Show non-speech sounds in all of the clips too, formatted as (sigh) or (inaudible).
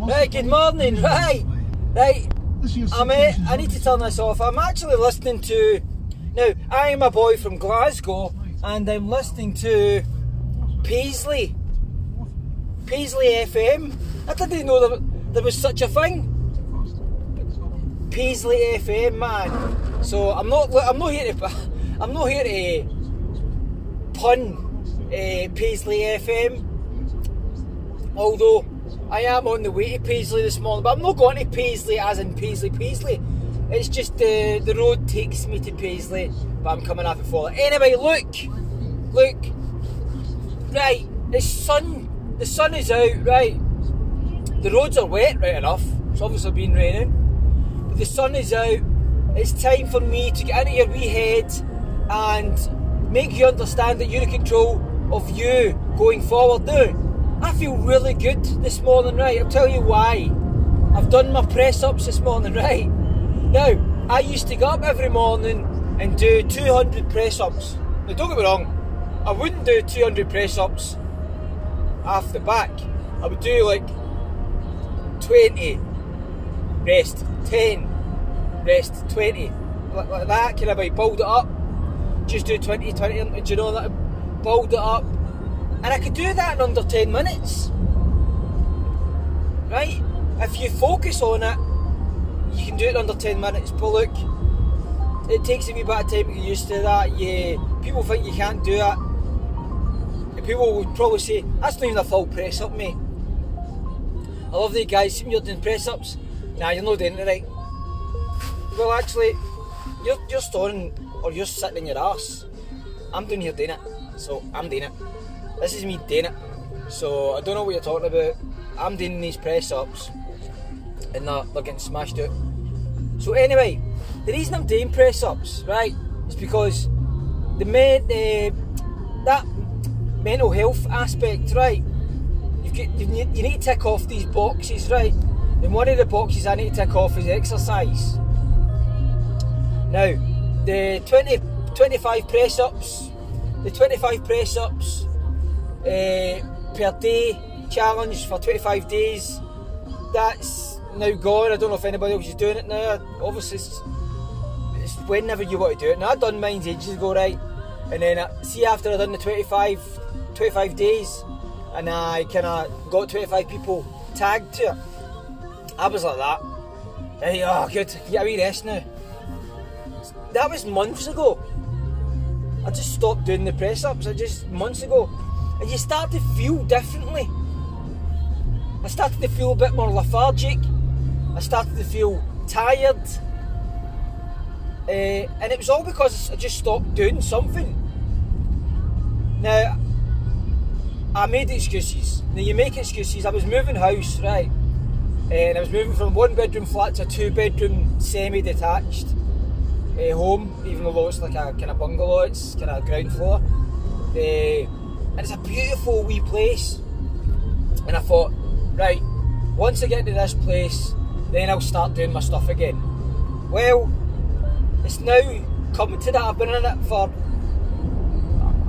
Right, good morning. Right, right. I'm, uh, I need to turn this off. I'm actually listening to. Now, I am a boy from Glasgow and I'm listening to Paisley. Paisley FM. I didn't know there, there was such a thing. Paisley FM, man. So I'm not. I'm not here to. (laughs) I'm not here to pun uh, Paisley FM. Although I am on the way to Paisley this morning, but I'm not going to Paisley as in Paisley Paisley. It's just the the road takes me to Paisley, but I'm coming off before. Anyway, look, look, right. The sun, the sun is out. Right, the roads are wet, right enough. It's obviously been raining, but the sun is out. It's time for me to get into your wee head and make you understand that you're in control of you going forward. Now, I feel really good this morning, right? I'll tell you why. I've done my press ups this morning, (laughs) right? Now, I used to get up every morning and do 200 press ups. Now, don't get me wrong, I wouldn't do 200 press ups off the back. I would do like 20, rest, 10, rest, 20. Like, like that, kind of like build it up. Just do 20, 20, do you know that? Build it up. And I could do that in under 10 minutes. Right? If you focus on it, you can do it in under 10 minutes. But look, it takes a wee bit of time to get used to that. Yeah, people think you can't do it. And people would probably say, that's not even a full press up, mate. I love the guys, see you're doing press ups. Nah, you're not doing it right. Well, actually, you're, you're storing or you're sitting in your ass. I'm doing here doing it, so I'm doing it. This is me doing it. So I don't know what you're talking about. I'm doing these press ups and they're, they're getting smashed out. So anyway, the reason I'm doing press ups, right, is because the me- uh, that mental health aspect, right? You've got, you, need, you need to tick off these boxes, right? And one of the boxes I need to tick off is exercise. Now, the 20, 25 press ups, the 25 press ups uh, per day challenge for 25 days. That's now gone. I don't know if anybody else is doing it now. Obviously, it's, it's whenever you want to do it. Now, I done mine ages ago, right? And then, uh, see, after I done the 25, 25 days, and I kind of got 25 people tagged to it, I was like that. Hey, oh, good. Get a wee rest now. That was months ago. I just stopped doing the press ups. I just months ago and you start to feel differently. I started to feel a bit more lethargic. I started to feel tired. Uh, and it was all because I just stopped doing something. Now, I made excuses. Now, you make excuses. I was moving house, right? And I was moving from one bedroom flat to a two bedroom semi detached uh, home, even though it's like a kind of bungalow, it's kind of ground floor. Uh, and it's a beautiful wee place. And I thought, right, once I get to this place, then I'll start doing my stuff again. Well, it's now coming to that. I've been in it for.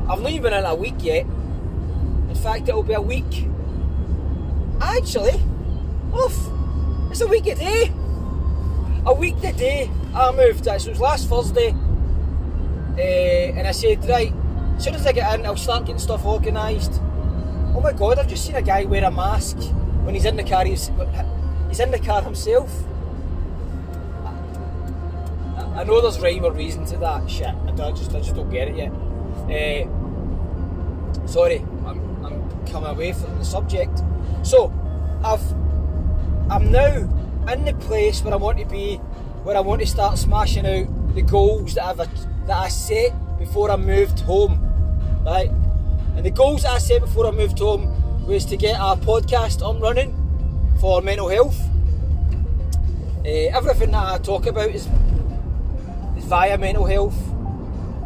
I've not even been in it a week yet. In fact, it'll be a week. Actually, off. It's a week a day. A week the day I moved. It was last Thursday, uh, and I said, right, as soon as I get in, I'll start getting stuff organised. Oh my god, I've just seen a guy wear a mask when he's in the car. He's, he's in the car himself. I, I know there's rhyme or reason to that shit. I, I just, I just don't get it yet. Uh, sorry, I'm, I'm coming away from the subject. So, I've, I'm now in the place where I want to be, where I want to start smashing out the goals that I've that I set before I moved home right? And the goals I set before I moved home was to get a podcast up running for mental health. Uh, everything that I talk about is, is via mental health.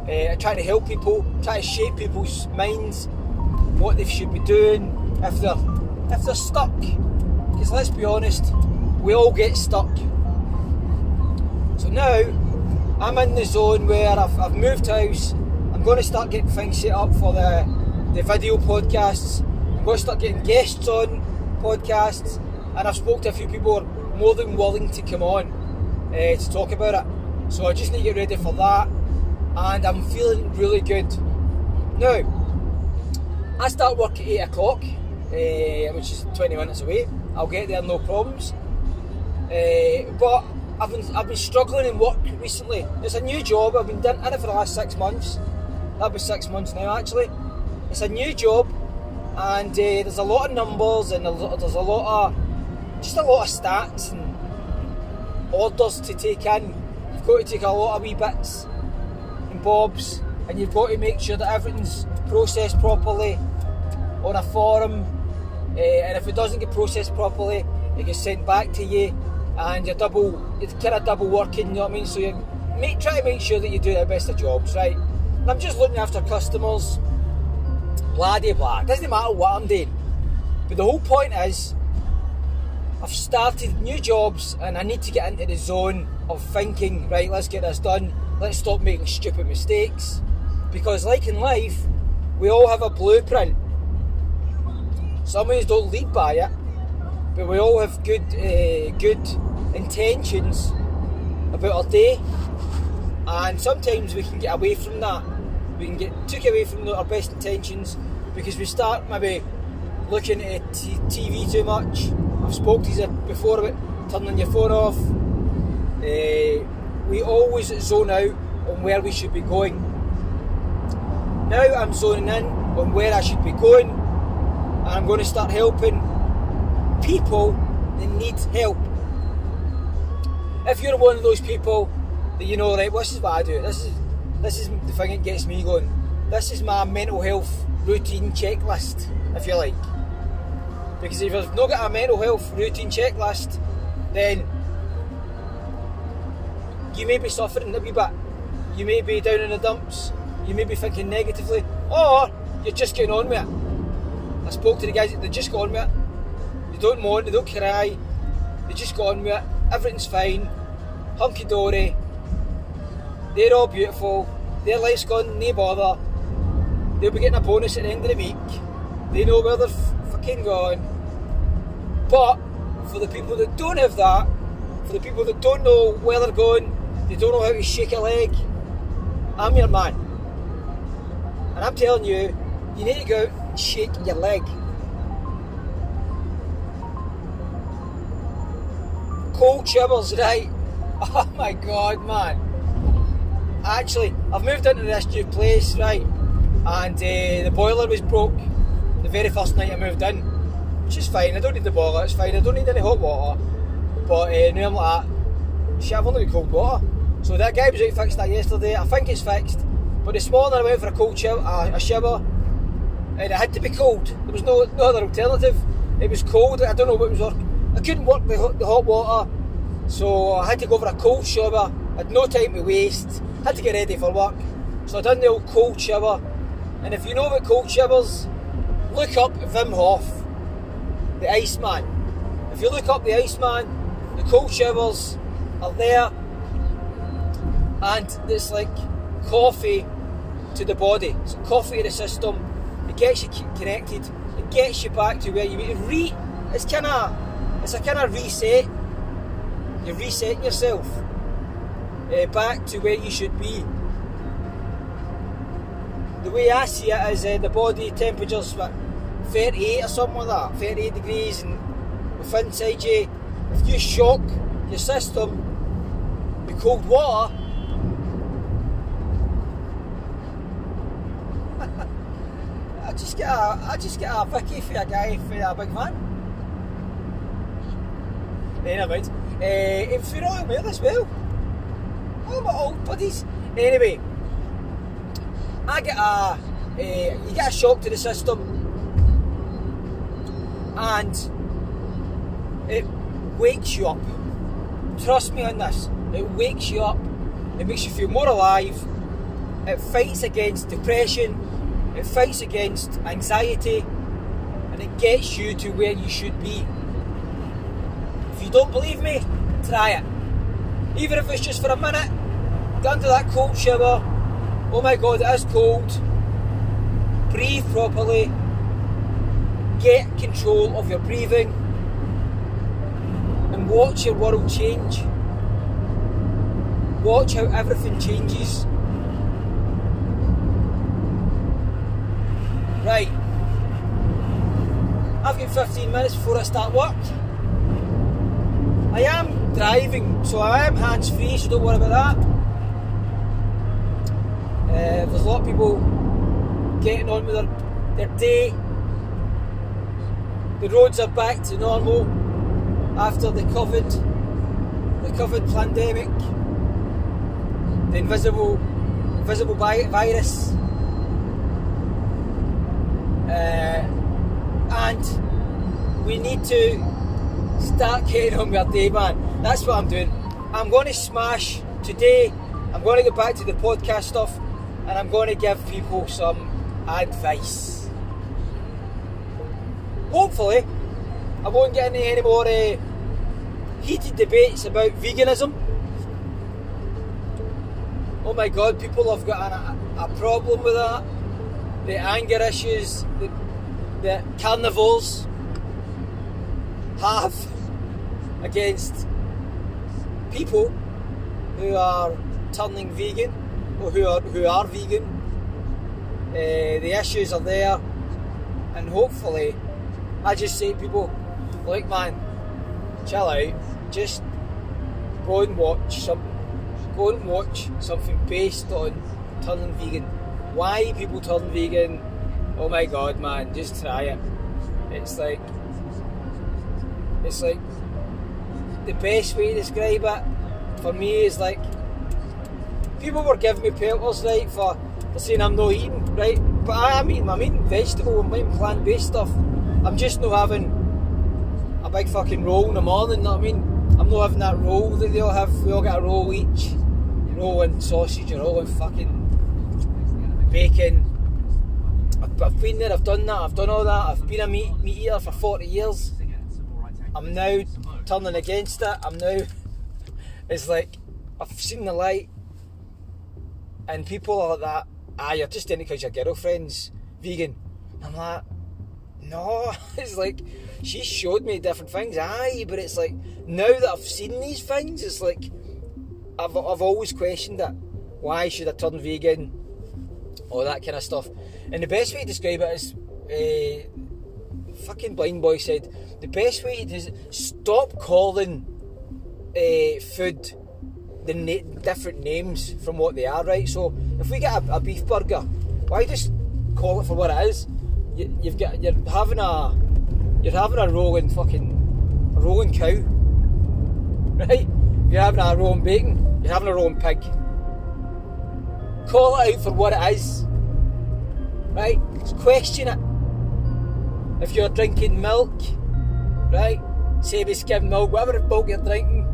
Uh, I try to help people, try to shape people's minds, what they should be doing if they're if they're stuck. Because let's be honest, we all get stuck. So now I'm in the zone where I've, I've moved house I'm going to start getting things set up for the, the video podcasts. I'm going to start getting guests on podcasts. and I've spoke to a few people who are more than willing to come on uh, to talk about it. So I just need to get ready for that, and I'm feeling really good. Now, I start work at 8 o'clock, uh, which is 20 minutes away. I'll get there no problems. Uh, but I've been, I've been struggling in work recently. It's a new job, I've been doing it for the last six months. That'll be six months now actually. It's a new job and uh, there's a lot of numbers and there's a lot of, just a lot of stats and orders to take in. You've got to take a lot of wee bits and bobs and you've got to make sure that everything's processed properly on a forum uh, and if it doesn't get processed properly it gets sent back to you and you're double you're kind of double working you know what I mean so you try to make sure that you do the best of jobs right and I'm just looking after customers. Blah de blah. It doesn't matter what I'm doing. But the whole point is I've started new jobs and I need to get into the zone of thinking right let's get this done. Let's stop making stupid mistakes. Because like in life we all have a blueprint. Some of us don't lead by it, but we all have good, uh, good intentions about our day, and sometimes we can get away from that. We can get took away from our best intentions because we start maybe looking at TV too much. I've spoken to you before about turning your phone off. Uh, we always zone out on where we should be going. Now I'm zoning in on where I should be going and I'm going to start helping people that need help. If you're one of those people that you know, right, this is what I do. This is this is the thing that gets me going. This is my mental health routine checklist, if you like. Because if I've not got a mental health routine checklist, then you may be suffering a wee bit. You may be down in the dumps. You may be thinking negatively, or you're just getting on with it. I spoke to the guys, they just got on with it. They don't moan, they don't cry, they just got on with it. Everything's fine, hunky dory. They're all beautiful, their life's gone, no bother. They'll be getting a bonus at the end of the week. They know where they're fucking going. But for the people that don't have that, for the people that don't know where they're going, they don't know how to shake a leg, I'm your man. And I'm telling you, you need to go out shake your leg. Cold shivers, right? (laughs) Oh my god, man. Actually, I've moved into this new place, right? And uh, the boiler was broke the very first night I moved in. Which is fine, I don't need the boiler, it's fine, I don't need any hot water. But uh, now I'm like, shit, I've only got cold water. So that guy was out fixed that yesterday, I think it's fixed. But this morning I went for a cold shower, a, shower and it had to be cold. There was no, no other alternative. It was cold. I don't know what was. I couldn't work the, the hot water, so I had to go for a cold shower. I had no time to waste. Had to get ready for work, so I done the old cold shower. And if you know about cold showers, look up Wim Hof, the Iceman. If you look up the Iceman, the cold showers are there, and it's like coffee to the body. It's coffee to the system it gets you connected. It gets you back to where you need to re. It's kind of, it's a kind of reset. You're resetting yourself uh, back to where you should be. The way I see it is uh, the body temperature's what, 38 or something like that, 38 degrees, and within inside you, if you shock your system with cold water, (laughs) I just get a, I just get a Vicky for a guy for a big van. Anyway, uh, and for Royal Mail as well. My old buddies. Anyway, I get a, uh, you get a shock to the system, and it wakes you up. Trust me on this. It wakes you up. It makes you feel more alive. It fights against depression it fights against anxiety and it gets you to where you should be. If you don't believe me, try it. Even if it's just for a minute, get into that cold shower. Oh my god, it is cold. Breathe properly. Get control of your breathing. and watch your world change. Watch how everything changes. Right. I've got 15 minutes before I start work. I am driving, so I am hands free, so don't worry about that. Uh, there's a lot of people getting on with their, their day. The roads are back to normal after the COVID, the COVID pandemic, the invisible, invisible virus, uh, and we need to start getting on with our day, man. That's what I'm doing. I'm going to smash today. I'm going to get back to the podcast stuff, and I'm going to give people some advice. Hopefully, I won't get into any more uh, heated debates about veganism. Oh my god, people have got a, a problem with that. The anger issues, the, the carnivores have against people who are turning vegan or who are who are vegan. Uh, the issues are there, and hopefully, I just say to people, like man, chill out, just go and watch some, go and watch something based on turning vegan. Why people turn vegan? Oh my god, man, just try it. It's like, it's like the best way to describe it for me is like people were giving me pelters right for, for saying I'm not eating right, but I am eating. I'm eating vegetable. I'm eating plant based stuff. I'm just not having a big fucking roll in the morning. You know what I mean? I'm not having that roll that they all have. We all get a roll each. Roll and sausage, a roll and fucking bacon. I've, I've been there. I've done that. I've done all that. I've been a meat meat eater for 40 years. I'm now turning against it. I'm now. It's like I've seen the light, and people are like that. Ah, you're just in it because your girlfriend's vegan. I'm like, no. (laughs) It's like she showed me different things. Aye, but it's like now that I've seen these things, it's like I've I've always questioned it. Why should I turn vegan? All that kind of stuff. And the best way to describe it is. Uh, fucking blind boy said the best way is stop calling uh, food the na- different names from what they are, right? So if we get a, a, beef burger, why just call it for what it is? You, have got you're having a you're having a rolling fucking a rolling cow, (laughs) right? You're having a rolling bacon. You're having a rolling pig. Call it out for what it is, right? Just question it. If you're drinking milk, right? Say we skim milk, whatever milk you're drinking,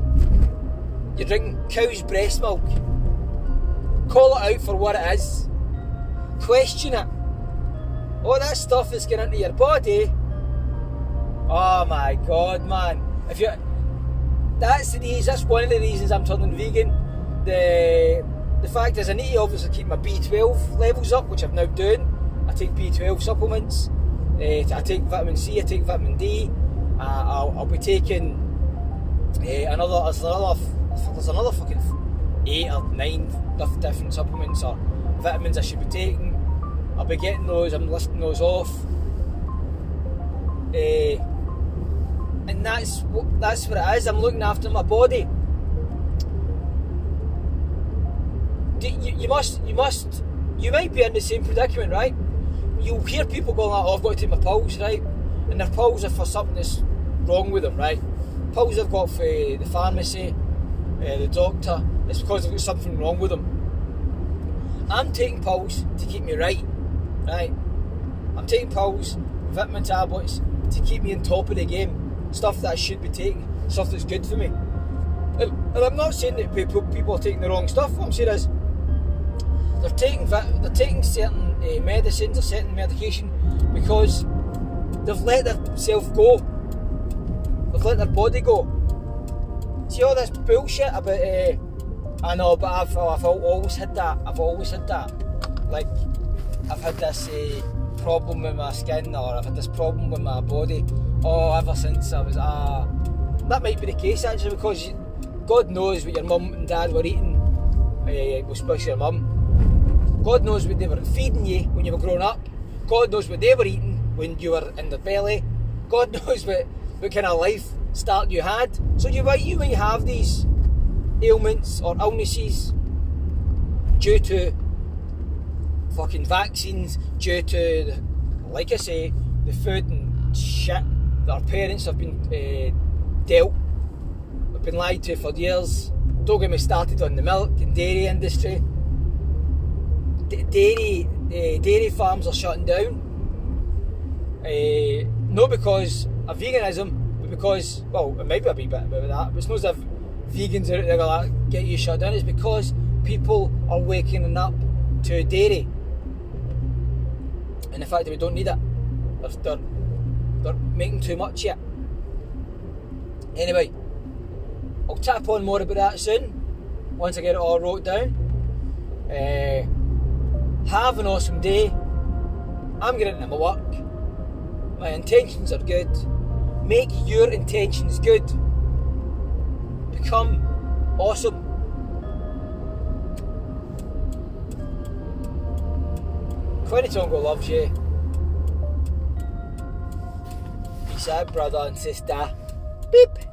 you're drinking cow's breast milk. Call it out for what it is. Question it. All that stuff is getting into your body. Oh my god, man. If you that's the reason, that's one of the reasons I'm turning vegan. The the fact is I need to obviously keep my B12 levels up, which I'm now doing. I take B12 supplements. Uh, I take vitamin C, I take vitamin D. Uh, I'll, I'll, be taking uh, another, there's another, there's another fucking eight or nine different supplements or vitamins I should be taking. I'll be getting those, I'm listing those off. Uh, and that's what, that's what it is. I'm looking after my body. You, you must, you must, you might be in the same predicament, right? You'll hear people going like, oh, I've got to take my pills, right? And their pills are for something that's wrong with them, right? Pills I've got for the pharmacy, uh, the doctor, it's because they've got something wrong with them. I'm taking pills to keep me right, right? I'm taking pills, vitamin tablets to keep me on top of the game, stuff that I should be taking, stuff that's good for me. And, and I'm not saying that people, people are taking the wrong stuff. What I'm saying is they're taking they're taking certain uh, medicines or certain medication because they've let themselves go. They've let their body go. See all this bullshit about, uh, I know, but I've, I've always had that. I've always had that. Like, I've had this uh, problem with my skin or I've had this problem with my body. Oh, ever since I was a, that might be the case actually because God knows what your mum and dad were eating, uh, especially your mum. God knows what they were feeding you when you were growing up. God knows what they were eating when you were in the belly. God (laughs) knows what, what kind of life start you had. So you might you might have these ailments or illnesses due to fucking vaccines, due to like I say, the food and shit that our parents have been uh, dealt, have been lied to for years. Don't get me started on the milk and dairy industry. Dairy uh, dairy farms are shutting down. Uh, not because of veganism, but because well, it might be a wee bit about that. But it's not as if vegans are out there like get you shut down. It's because people are waking up to dairy and the fact that we don't need it. They're, they're, they're making too much yet. Anyway, I'll tap on more about that soon once I get it all wrote down. Uh, have an awesome day. I'm getting into my work. My intentions are good. Make your intentions good. Become awesome. Quenny loves you. Peace out, brother and sister. Beep.